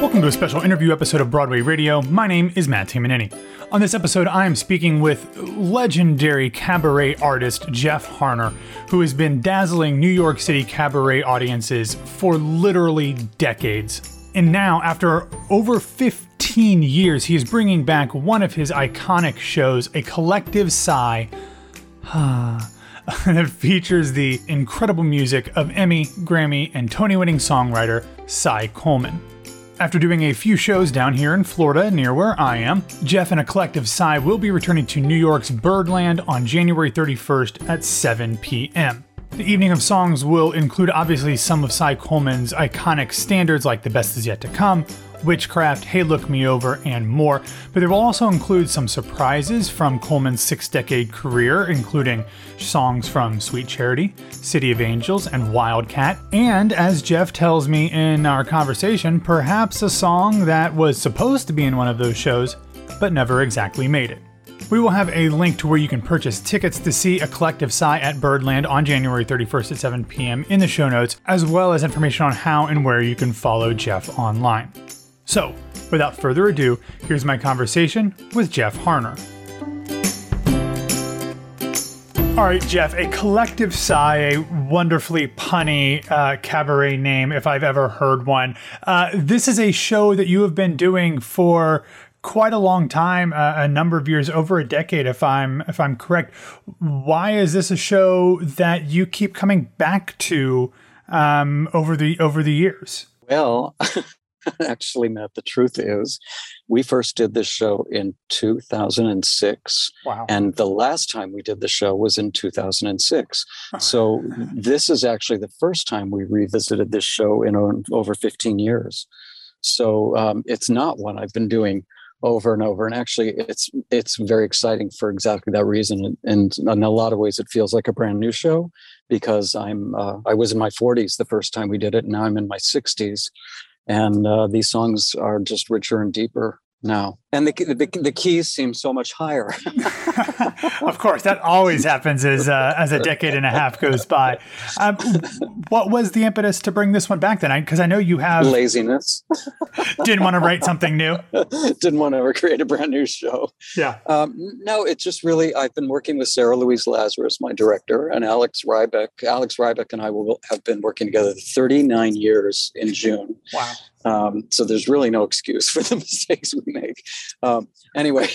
Welcome to a special interview episode of Broadway Radio. My name is Matt Tamanini. On this episode, I am speaking with legendary cabaret artist Jeff Harnar, who has been dazzling New York City cabaret audiences for literally decades. And now, after over 15 years, he is bringing back one of his iconic shows, A Collective Sigh. that features the incredible music of Emmy, Grammy, and Tony winning songwriter Cy Coleman. After doing a few shows down here in Florida, near where I am, Jeff and a collective Cy will be returning to New York's Birdland on January 31st at 7 p.m. The evening of songs will include obviously some of Cy Coleman's iconic standards like The Best Is Yet to Come, Witchcraft, Hey Look Me Over, and more, but it will also include some surprises from Coleman's six decade career, including songs from Sweet Charity, City of Angels, and Wildcat, and as Jeff tells me in our conversation, perhaps a song that was supposed to be in one of those shows, but never exactly made it. We will have a link to where you can purchase tickets to see a collective sigh at Birdland on January 31st at 7 p.m. in the show notes, as well as information on how and where you can follow Jeff online. So, without further ado, here's my conversation with Jeff Harnar. All right, Jeff, a collective sigh, a wonderfully punny uh, cabaret name, if I've ever heard one. Uh, this is a show that you have been doing for quite a long time, uh, a number of years, over a decade, if I'm if I'm correct. Why is this a show that you keep coming back to um, over the over the years? Well, actually, Matt, the truth is, we first did this show in 2006. Wow. And the last time we did the show was in 2006. so this is actually the first time we revisited this show in over 15 years. So um, it's not one I've been doing over and over. And actually it's it's very exciting for exactly that reason. And, in a lot of ways it feels like a brand new show because i'm uh, i was in my 40s the first time we did it. And now i'm in my 60s and uh, these songs are just richer and deeper now and the, the, the keys seem so much higher. Of course that always happens as uh, as a decade and a half goes by. Um, what was the impetus to bring this one back then? Because I, I, know you have laziness. Didn't want to write something new. Didn't want to ever create a brand new show. Yeah. Um, no it's just really i've been working with sarah louise lazarus my director and alex rybeck alex rybeck and i will have been working together 39 years in june. Wow um, so there's really no excuse for the mistakes we make. Um, anyway,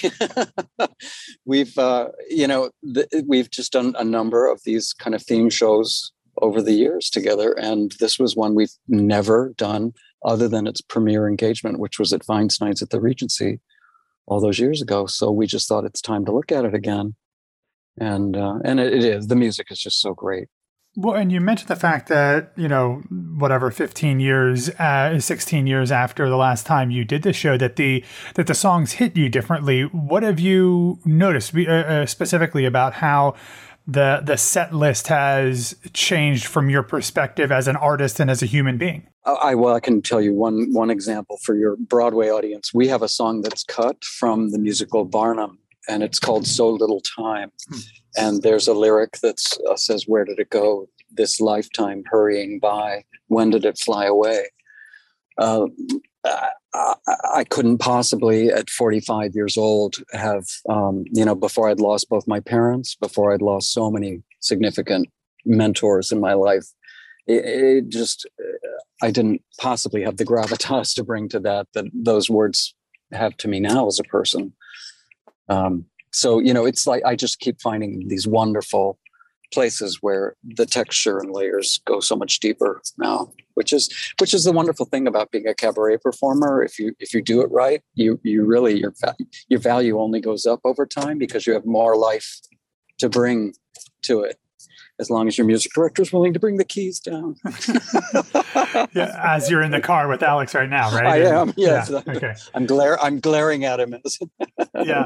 we've uh, you know th- we've just done a number of these kind of theme shows over the years together, and this was one we've never done other than its premiere engagement, which was at Feinstein's at the Regency all those years ago. So we just thought it's time to look at it again, and uh, and it, it is. The music is just so great. Well, and you mentioned the fact that, you know, whatever 15 years, uh, 16 years after the last time you did this show, that the that the songs hit you differently. What have you noticed uh, uh, specifically about how the the set list has changed from your perspective as an artist and as a human being? I well, I can tell you one one example for your Broadway audience. We have a song that's cut from the musical Barnum and it's called So Little Time. Hmm. And there's a lyric that uh, says, Where did it go? This lifetime hurrying by. When did it fly away? Uh, I, I, couldn't possibly, at 45 years old, have, um, you know, before I'd lost both my parents, before I'd lost so many significant mentors in my life, it, it just, I didn't possibly have the gravitas to bring to that, that those words have to me now as a person. Um, so you know, it's like I just keep finding these wonderful places where the texture and layers go so much deeper now which is which is the wonderful thing about being a cabaret performer. If you if you do it right you you really your your value only goes up over time because you have more life to bring to it as long as your music director is willing to bring the keys down. yeah, as you're in the car with Alex right now, right? I am. Yes. Yeah, okay. I'm glare. I'm glaring at him. yeah.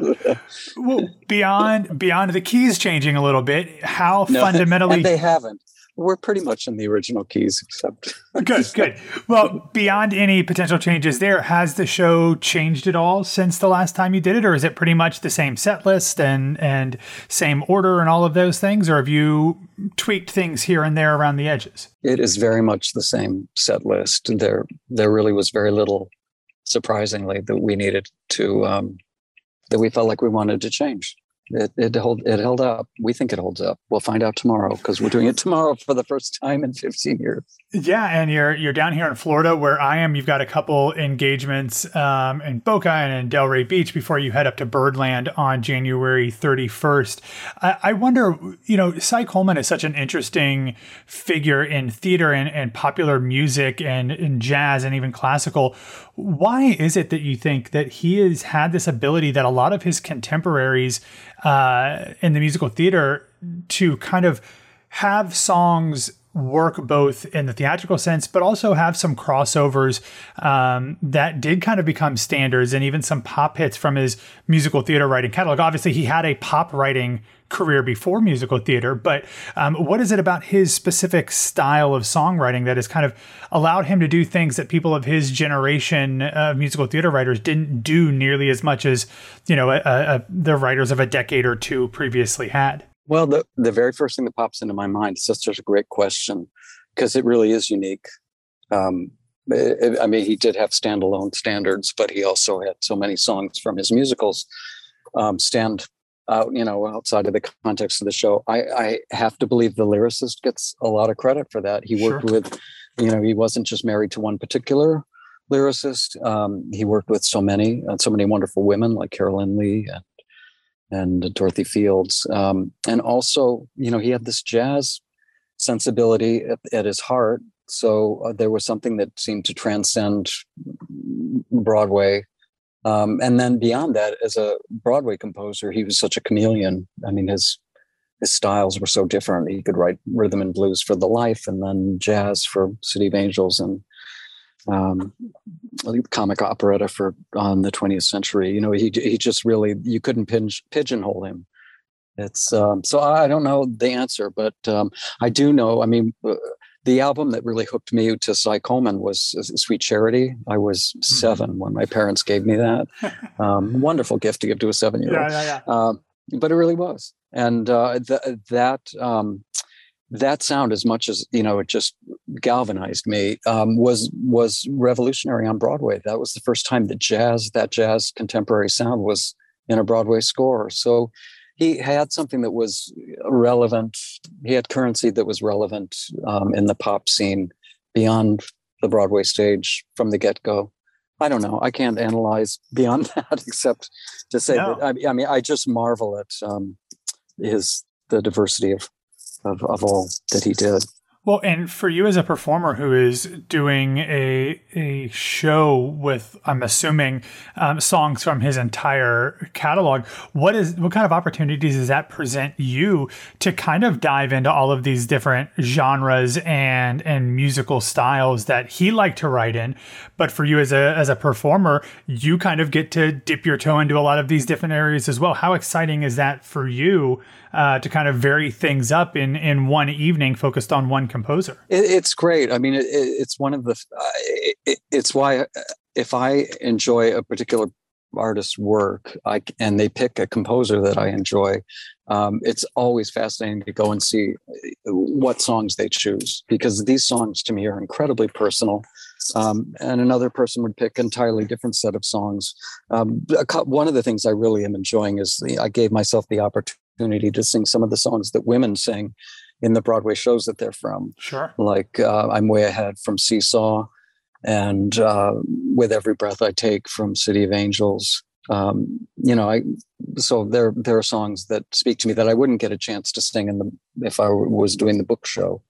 Well, beyond beyond the keys changing a little bit, how no, fundamentally they haven't we're pretty much in the original keys, except good, good. Well, beyond any potential changes there, has the show changed at all since the last time you did it, or is it pretty much the same set list and and same order and all of those things, or have you tweaked things here and there around the edges? It is very much the same set list. There, there really was very little surprisingly, that we needed to, um, that we felt like we wanted to change it it hold it held up. We think it holds up. We'll find out tomorrow because we're doing it tomorrow for the first time in 15 years. Yeah, and you're you're down here in Florida where I am. You've got a couple engagements um, in Boca and in Delray Beach before you head up to Birdland on January 31st. I, I wonder, you know, Cy Coleman is such an interesting figure in theater and, and popular music and in jazz and even classical. Why is it that you think that he has had this ability that a lot of his contemporaries uh, in the musical theater to kind of have songs work both in the theatrical sense, but also have some crossovers um, that did kind of become standards and even some pop hits from his musical theater writing catalog. Obviously, he had a pop writing career before musical theater, but um, what is it about his specific style of songwriting that has kind of allowed him to do things that people of his generation of musical theater writers didn't do nearly as much as you know a, a, the writers of a decade or two previously had? Well, the, the very first thing that pops into my mind is just such a great question because it really is unique. Um, it, I mean, he did have standalone standards, but he also had so many songs from his musicals um, stand out, you know, outside of the context of the show. I, I, have to believe the lyricist gets a lot of credit for that. He worked sure. with, you know, he wasn't just married to one particular lyricist. Um, he worked with so many, uh, so many wonderful women like Carolyn Leigh and and Dorothy Fields. Um, and also, you know, he had this jazz sensibility at, at his heart. So uh, there was something that seemed to transcend Broadway. Um, and then beyond that, as a Broadway composer, he was such a chameleon. I mean, his his styles were so different. He could write rhythm and blues for the life, and then jazz for City of Angels, and um, comic operetta for on the 20th century. You know, he he just really you couldn't pinch, pigeonhole him. It's um, so I don't know the answer, but um, I do know. I mean, uh, the album that really hooked me to Cy Coleman was uh, Sweet Charity. I was mm-hmm. 7 when my parents gave me that. Um, wonderful gift to give to a seven year old. Yeah, yeah, yeah. Um, but it really was, and uh, th- that um, that sound as much as you know it just galvanized me um, was was revolutionary on broadway. That was the first time that jazz that jazz contemporary sound was in a broadway score. So he had something that was relevant. He had currency that was relevant um, in the pop scene beyond the broadway stage from the get-go. I don't know. I can't analyze beyond that except to say no. that I, I, mean i just marvel at um, his the diversity of of, of all that he did. Well, and for you as a performer who is doing a a show with, I'm assuming, um, songs from his entire catalog, what is what kind of opportunities does that present you to kind of dive into all of these different genres and and musical styles that he liked to write in? But for you as a as a performer, you kind of get to dip your toe into a lot of these different areas as well. How exciting is that for you uh, to kind of vary things up in in one evening, focused on one composer. It, it's great. I mean, it, it's one of the. Uh, it's why uh, if I enjoy a particular artist's work, I and they pick a composer that I enjoy. Um, it's always fascinating to go and see uh, what songs they choose because these songs to me are incredibly personal. Um, and another person would pick entirely different set of songs. Um, one of the things I really am enjoying is the, I gave myself the opportunity to sing some of the songs that women sing in the Broadway shows that they're from. Sure. Like uh, I'm Way Ahead from Seesaw and uh, With Every Breath I Take from City of Angels. Um, you know, I so there there are songs that speak to me that I wouldn't get a chance to sing in the if I was doing the book show,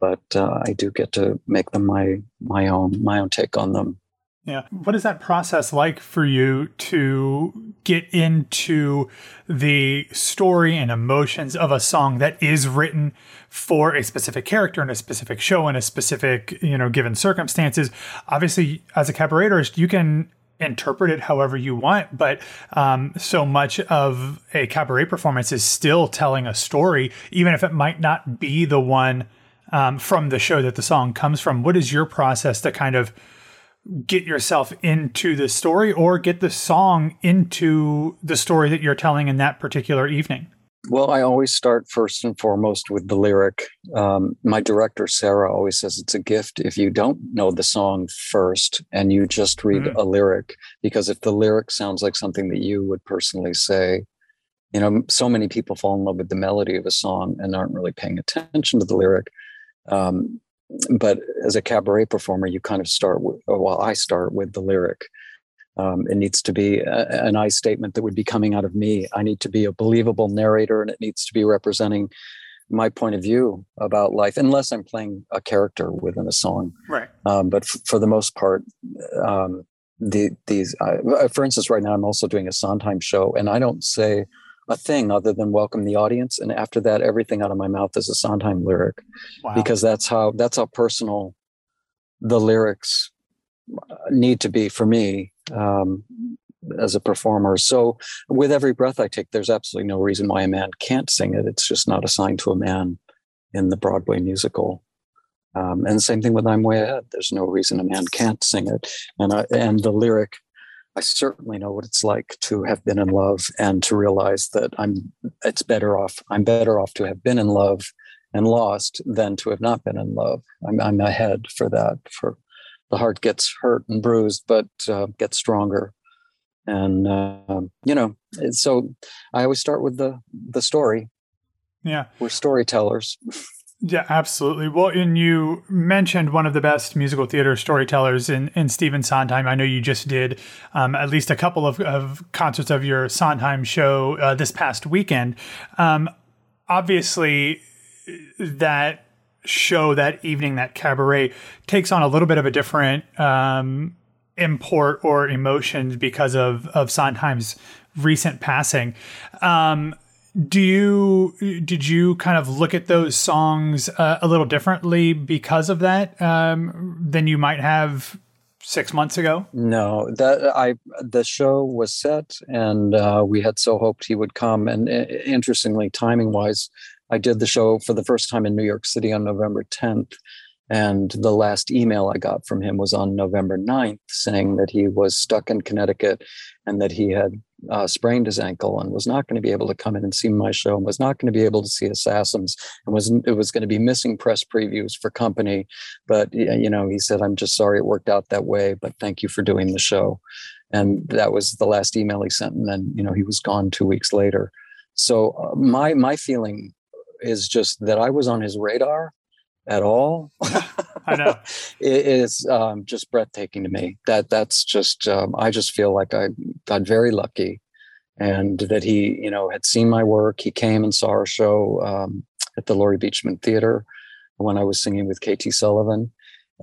but uh, I do get to make them my my own my own take on them. Yeah. What is that process like for you to get into the story and emotions of a song that is written for a specific character in a specific show in a specific, you know, given circumstances? Obviously, as a cabaret artist, you can interpret it however you want, but um, so much of a cabaret performance is still telling a story, even if it might not be the one um, from the show that the song comes from. What is your process to kind of get yourself into the story or get the song into the story that you're telling in that particular evening? Well, I always start first and foremost with the lyric. Um, my director, Sarah, always says it's a gift if you don't know the song first and you just read mm-hmm. a lyric, because if the lyric sounds like something that you would personally say, you know, so many people fall in love with the melody of a song and aren't really paying attention to the lyric. Um, but as a cabaret performer, you kind of start with, well, I start with the lyric. Um, it needs to be a, an I statement that would be coming out of me. I need to be a believable narrator and it needs to be representing my point of view about life, unless I'm playing a character within a song. Right. Um, but f- for the most part, um, the, these, uh, for instance, right now I'm also doing a Sondheim show and I don't say, a thing other than welcome the audience. And after that, everything out of my mouth is a Sondheim lyric, wow. because that's how that's how personal the lyrics uh, need to be for me um, as a performer. So with every breath I take, there's absolutely no reason why a man can't sing it. It's just not assigned to a man in the Broadway musical. Um, and same thing with I'm Way Ahead. There's no reason a man can't sing it. And I, and the lyric I certainly know what it's like to have been in love and to realize that I'm it's better off I'm better off to have been in love and lost than to have not been in love. I'm, I'm ahead for that. For the heart gets hurt and bruised, but uh, gets stronger. And uh, you know, so I always start with the the story. Yeah, we're storytellers. Yeah, absolutely. Well, and you mentioned one of the best musical theater storytellers in, in Stephen Sondheim. I know you just did um, at least a couple of, of, concerts of your Sondheim show uh, this past weekend. Um, obviously, that show, that evening, that cabaret takes on a little bit of a different um, import or emotions because of, of Sondheim's recent passing. Um, do you did you kind of look at those songs uh, a little differently because of that um, than you might have six months ago? No, that I the show was set, and uh, we had so hoped he would come. And uh, interestingly, timing wise, I did the show for the first time in New York City on November 10th. And the last email I got from him was on November 9th saying that he was stuck in Connecticut and that he had uh, sprained his ankle and was not going to be able to come in and see my show and was not going to be able to see Assassins and was it was going to be missing press previews for company. But you know, he said, "I'm just sorry it worked out that way, but thank you for doing the show." And that was the last email he sent, and then you know he was gone two weeks later. So uh, my my feeling is just that I was on his radar at all. I know it is um, just breathtaking to me. That that's just um, I just feel like I got very lucky, and that he you know had seen my work. He came and saw our show um, at the Laurie Beechman Theater when I was singing with KT Sullivan,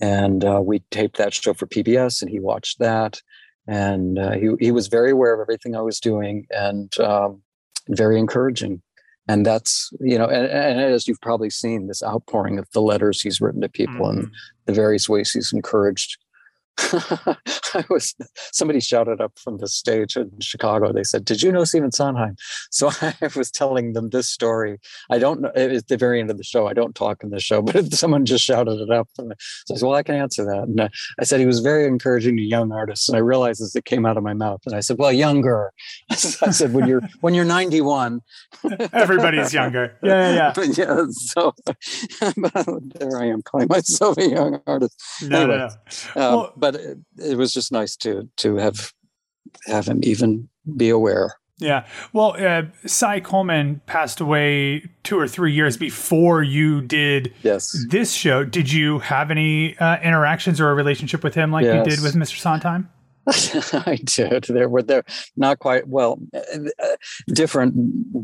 and uh, we taped that show for PBS, and he watched that, and uh, he he was very aware of everything I was doing and um, very encouraging and that's you know and, and, as you've probably seen this outpouring of the letters he's written to people mm-hmm. and the various ways he's encouraged I was somebody shouted up from the stage in Chicago. They said, "Did you know Stephen Sondheim?" So I was telling them this story. I don't know at the very end of the show. I don't talk in the show, but someone just shouted it up. And so I said, "Well, I can answer that." And I said he was very encouraging to young artists, and I realized as it came out of my mouth. And I said, "Well, younger." I said, "When you're when you're 91, everybody's younger." Yeah, yeah, yeah. But yeah. So there I am calling myself a young artist. No, anyway, no, no. Um, well, but it, it, was just nice to to have have him even be aware. Yeah. Well, uh, Cy Coleman passed away two or three years before you did yes. this show. Did you have any uh, interactions or a relationship with him like yes. you did with Mr. Sondheim? I did. There were there not quite well, uh, different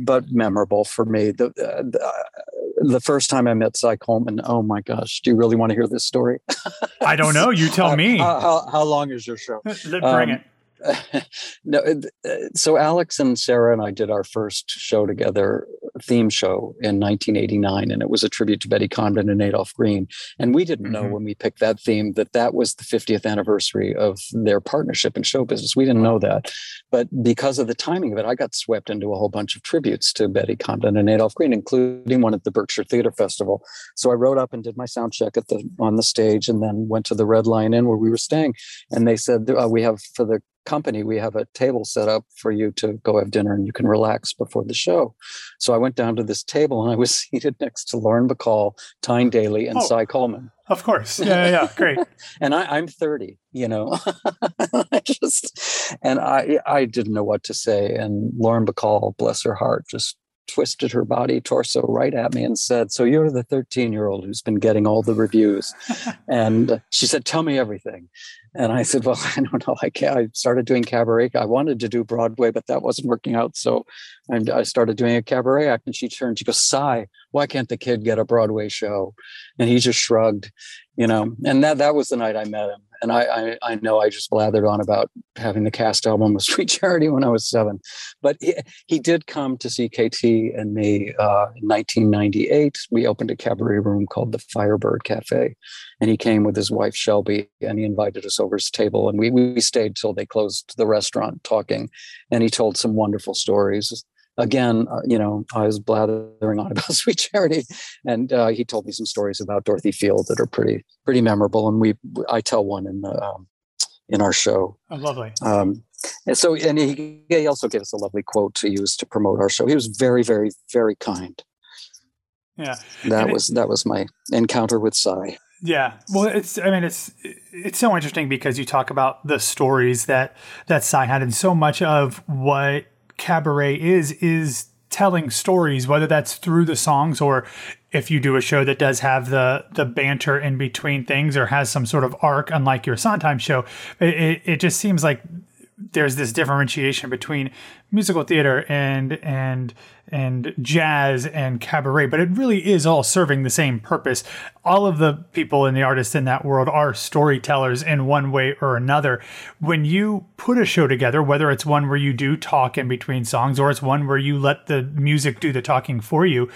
but memorable for me. The, uh, the, uh, the first time I met Cy Coleman, oh my gosh, do you really want to hear this story? I don't know. You tell me. How, how, how long is your show? Bring um, it. no, so Alex and Sarah and I did our first show together, theme show in 1989, and it was a tribute to Betty Comden and Adolph Green. And we didn't mm-hmm. know when we picked that theme that that was the 50th anniversary of their partnership in show business. We didn't know that, but because of the timing of it, I got swept into a whole bunch of tributes to Betty Comden and Adolph Green, including one at the Berkshire Theater Festival. So I rode up and did my sound check at the on the stage, and then went to the Red Lion Inn where we were staying, and they said uh, we have for the company, we have a table set up for you to go have dinner and you can relax before the show. So I went down to this table and I was seated next to Lauren Bacall, Tyne Daly, and oh, Cy Coleman. Of course. Yeah, yeah, yeah. Great. and I, am 30, you know. I just and I I didn't know what to say. And Lauren Bacall, bless her heart, just twisted her body torso right at me and said, So you're the 13 year old who's been getting all the reviews. and she said, Tell me everything. And I said, Well, I don't know. I, can't. I started doing cabaret. I wanted to do Broadway, but that wasn't working out. So and I started doing a cabaret act. And she turned, she goes, Cy, why can't the kid get a Broadway show? And he just shrugged, you know. And that that was the night I met him and I, I, I know I just blathered on about having the cast album with Sweet Charity when I was seven, but he, he did come to see KT and me uh, in 1998. We opened a cabaret room called the Firebird Cafe, and he came with his wife Shelby, and he invited us over his table, and we we stayed till they closed the restaurant talking, and he told some wonderful stories again, uh, you know, I was blathering on about Sweet Charity, and uh, he told me some stories about Dorothy Field that are pretty pretty memorable, and we I tell one in the um, in our show. Oh, lovely. Um, and so, and he, he also gave us a lovely quote to use to promote our show. He was very, very, very kind. Yeah, that and was it, that was my encounter with Cy. Yeah, well, it's I mean it's it's so interesting because you talk about the stories that that Cy had, and so much of what cabaret is is telling stories whether that's through the songs or if you do a show that does have the the banter in between things or has some sort of arc unlike your Sondheim show it, it, it just seems like there's this differentiation between musical theater and and and jazz and cabaret but it really is all serving the same purpose. All of the people and the artists in that world are storytellers in one way or another. When you put a show together whether it's one where you do talk in between songs or it's one where you let the music do the talking for you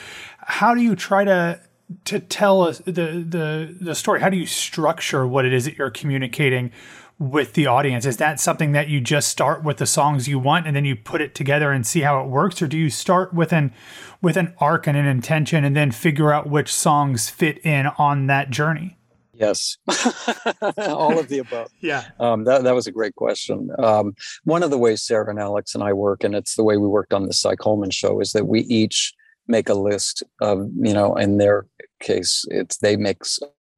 how do you try to to tell us the the the story? How do you structure what it is that you're communicating with the audience? Is that something that you just start with the songs you want and then you put it together and see how it works, or do you start with an with an arc and an intention and then figure out which songs fit in on that journey? Yes, all of the above. yeah, um, that that was a great question. Um, one of the ways Sarah and Alex and I work, and it's the way we worked on the Cy Coleman show, is that we each make a list of you know in their case it's they make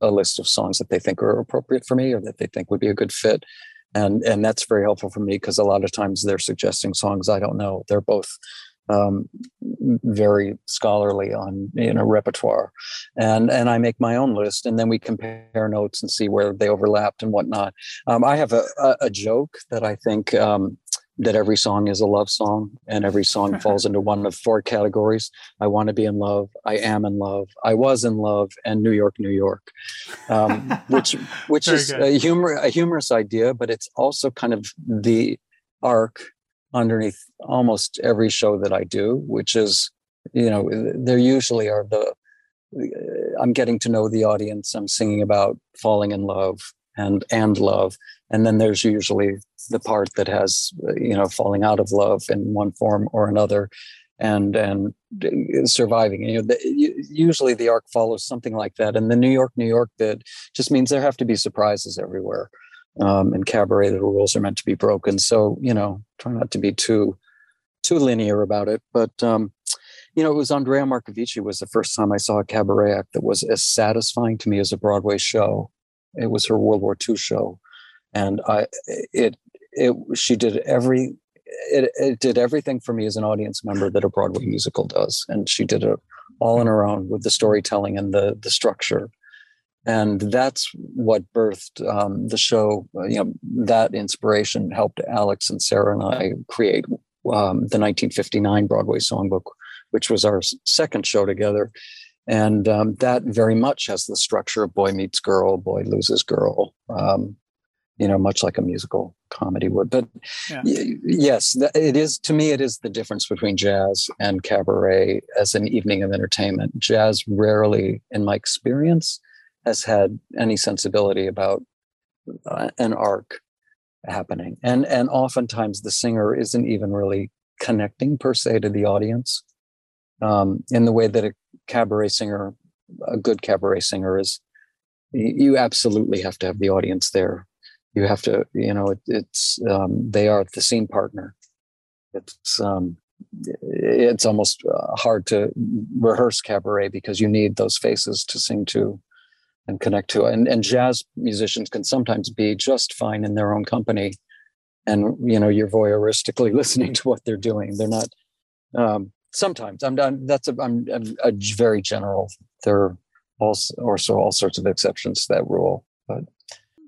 a list of songs that they think are appropriate for me or that they think would be a good fit. And and that's very helpful for me because a lot of times they're suggesting songs i don't know. They're both um, very scholarly on you know repertoire. And and i make my own list and then we compare notes and see where they overlapped and whatnot. Um, i have a, a, a, joke that i think um, that every song is a love song and every song falls into one of four categories. I want to be in love i am in love i was in love and new york new york. Um, which which is a humor a humorous idea but it's also kind of the arc underneath almost every show that i do which is you know there usually are the i'm getting to know the audience i'm singing about falling in love and and love. And then there's usually the part that has you know falling out of love in one form or another and and surviving. You know the, usually the arc follows something like that. And the new york new york bit just means there have to be surprises everywhere um, in cabaret the rules are meant to be broken. So you know try not to be too too linear about it. But um, you know it was andrea marcovicci was the first time i saw a cabaret act that was as satisfying to me as a broadway show it was her world war ii show and I it it she did every it, it did everything for me as an audience member that a Broadway musical does, and she did it all on her own with the storytelling and the the structure, and that's what birthed um, the show. You know, that inspiration helped Alex and Sarah and I create um, the 1959 Broadway songbook, which was our second show together. And um, that very much has the structure of boy meets girl, boy loses girl, um, you know, much like a musical comedy would. But yeah. y- yes, it is to me. It is the difference between jazz and cabaret as an evening of entertainment. Jazz rarely, in my experience, has had any sensibility about uh, an arc happening, and and oftentimes the singer isn't even really connecting per se to the audience um, in the way that a cabaret singer, a good cabaret singer, is. You absolutely have to have the audience there. You have to you know it, it's um, they are the scene partner. It's um, it's almost uh, hard to rehearse cabaret because you need those faces to sing to and connect to. And, and jazz musicians can sometimes be just fine in their own company and you know you're voyeuristically listening to what they're doing. They're not um, sometimes i'm done that's a, I'm, a very general there are also, also all sorts of exceptions to that rule but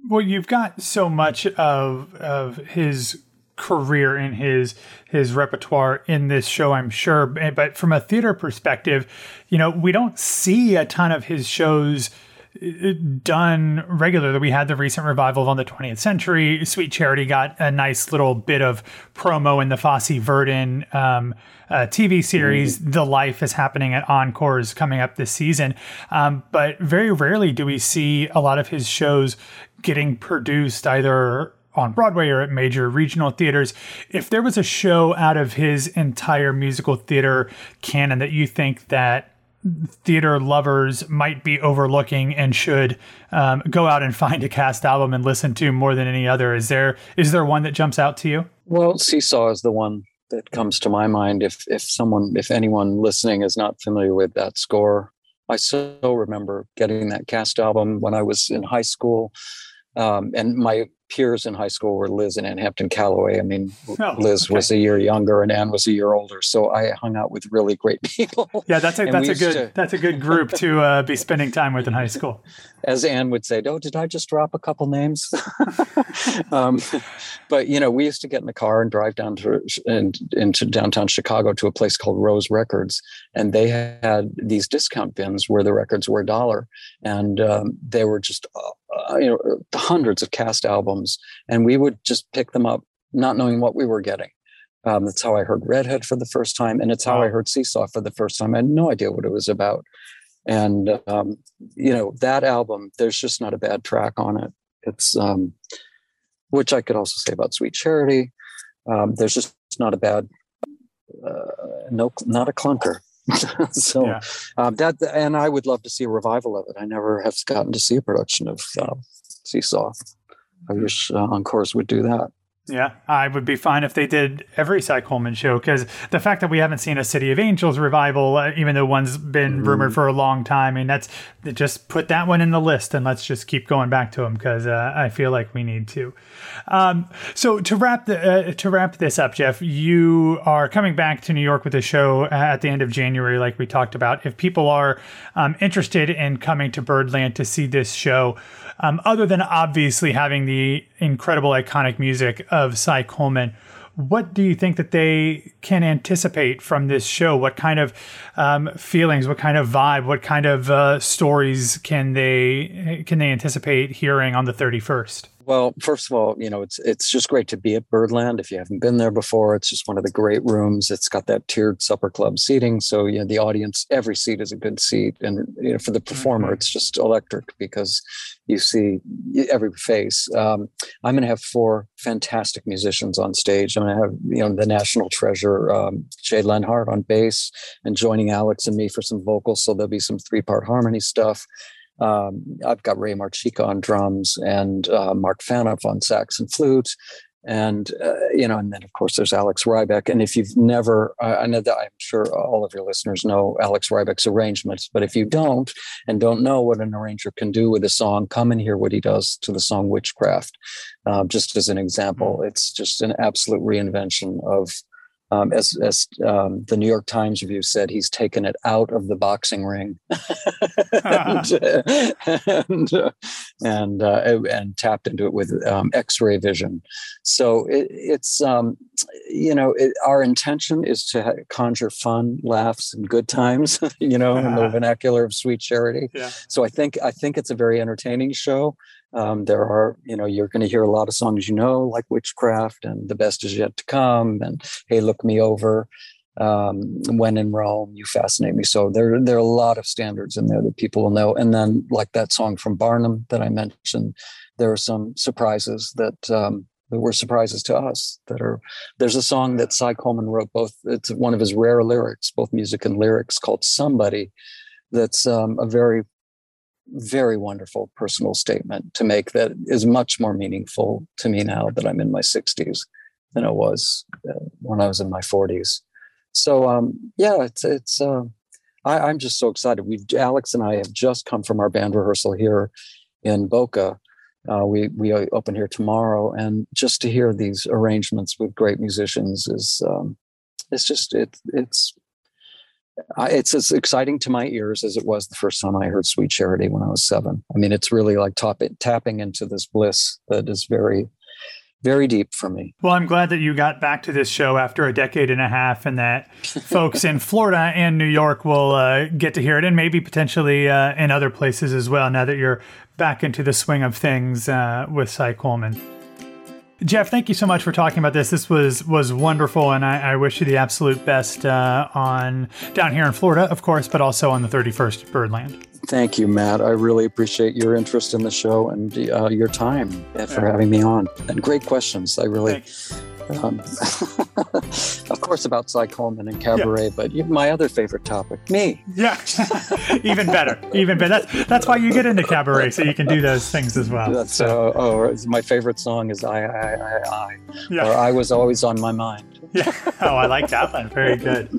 well, you've got so much of of his career in his his repertoire in this show, I'm sure. But from a theater perspective, you know, we don't see a ton of his shows done regularly. We had the recent revival of on the 20th century. Sweet Charity got a nice little bit of promo in the Fosse Verdon um, uh, TV series. Mm-hmm. The Life is happening at Encores coming up this season. Um, but very rarely do we see a lot of his shows getting produced either on Broadway or at major regional theaters. If there was a show out of his entire musical theater canon that you think that theater lovers might be overlooking and should um, go out and find a cast album and listen to more than any other, is there is there one that jumps out to you? Well, Seesaw is the one that comes to my mind. If if someone, if anyone listening is not familiar with that score, I so remember getting that cast album when I was in high school. Um, and my peers in high school were Liz and Ann Hampton Callaway. I mean, oh, Liz okay. was a year younger and Ann was a year older, so I hung out with really great people. Yeah, that's a that's a good to, that's a good group to uh, be spending time with in high school. As Ann would say, "Oh, did I just drop a couple names?" um, but you know, we used to get in the car and drive down to and into downtown Chicago to a place called Rose Records, and they had these discount bins where the records were a dollar, and um, they were just uh, you know hundreds of cast albums, and we would just pick them up, not knowing what we were getting. Um, that's how I heard Redhead for the first time, and it's how. I heard Seesaw for the first time. I had no idea what it was about, and um, you know that album. There's just not a bad track on it. It's um, which I could also say about Sweet Charity. Um, there's just not a bad, uh, no, not a clunker. so yeah. um, that, and I would love to see a revival of it. I never have gotten to see a production of uh, Seesaw. I wish uh, Encores would do that. Yeah, I would be fine if they did every Cy Coleman show because the fact that we haven't seen a City of Angels revival, uh, even though one's been mm-hmm. rumored for a long time, I mean, that's just put that one in the list and let's just keep going back to them because uh, I feel like we need to. Um, so to wrap the, uh, to wrap this up, Jeff, you are coming back to New York with a show at the end of January, like we talked about. If people are um, interested in coming to Birdland to see this show, um, other than obviously having the incredible iconic music of Cy Coleman, what do you think that they can anticipate from this show? What kind of um, feelings, what kind of vibe, what kind of uh, stories can they can they anticipate hearing on the thirty first? Well, first of all, you know, it's it's just great to be at Birdland. If you haven't been there before, it's just one of the great rooms. It's got that tiered supper club seating, so you know the audience, every seat is a good seat, and you know for the performer, mm-hmm. it's just electric because you see every face. Um, I'm going to have four fantastic musicians on stage. I'm going to have you know the national treasure um, Jay Leonhart on bass, and joining Alex and me for some vocals. So there'll be some three part harmony stuff. Um, I've got Ray Marchica on drums and uh, Mark Phaneuf on sax and flute. And, uh, you know, and then of course there's Alex Rybeck. And if you've never, I know that I'm sure all of your listeners know Alex Rybeck's arrangements, but if you don't and don't know what an arranger can do with a song, come and hear what he does to the song Witchcraft. Uh, just as an example, mm. it's just an absolute reinvention of um, as as um, the New York Times review said, he's taken it out of the boxing ring and and, uh, and, uh, and, tapped into it with um, X-ray vision. So it, it's um, you know it, our intention is to conjure fun, laughs, and good times. You know, in the vernacular of Sweet Charity. Yeah. So I think I think it's a very entertaining show. Um, there are, you know, you're going to hear a lot of songs you know, like Witchcraft and The Best Is Yet to Come and Hey, Look Me Over. Um, when in Rome, you fascinate me. So there, there are a lot of standards in there that people will know. And then, like that song from Barnum that I mentioned, there are some surprises that um, were surprises to us. That are there's a song that Cy Coleman wrote. Both it's one of his rare lyrics, both music and lyrics, called "Somebody." That's um, a very very wonderful personal statement to make that is much more meaningful to me now that I'm in my 60s than it was uh, when I was in my 40s. So um, yeah, it's it's. Uh, I, am just so excited. We Alex and I have just come from our band rehearsal here in Boca. Uh, we we open here tomorrow, and just to hear these arrangements with great musicians is um, it's just it it's it's as exciting to my ears as it was the first time I heard Sweet Charity when I was seven. I mean, it's really like top, tapping into this bliss that is very, very deep for me. Well, I'm glad that you got back to this show after a decade and a half, and that folks in Florida and New York will uh, get to hear it, and maybe potentially uh, in other places as well. Now that you're back into the swing of things uh, with Cy Coleman. Jeff, thank you so much for talking about this. This was was wonderful, and I, I wish you the absolute best uh, on down here in Florida, of course, but also on the 31st Birdland. Thank you, Matt. I really appreciate your interest in the show and uh, your time for having me on. And great questions. I really um, of course, about Cy Coleman and cabaret, yeah. but my other favorite topic, me. Yeah, even better, even better. That's that's why you get into cabaret, so you can do those things as well. That's so. uh, oh, my favorite song is I I I I, yeah. or I was always on my mind. Yeah. Oh, I like that one. Very good.